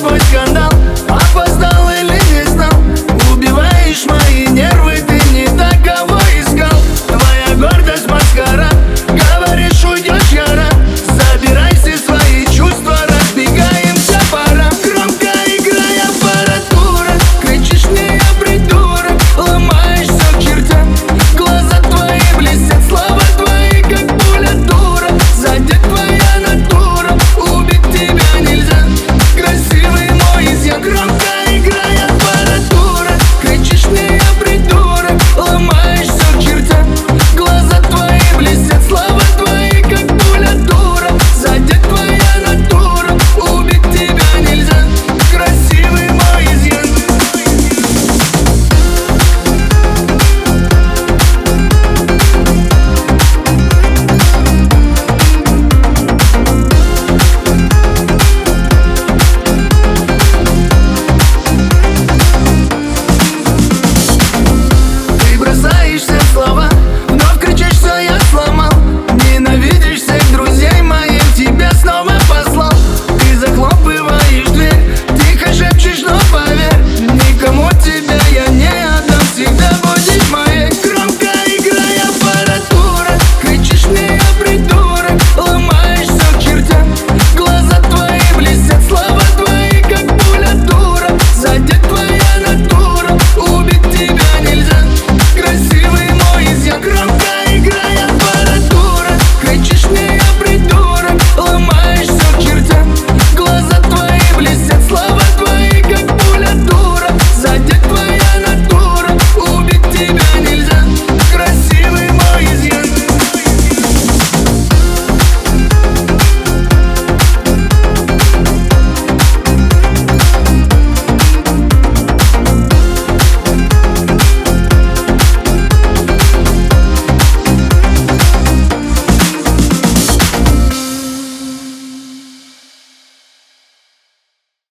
boy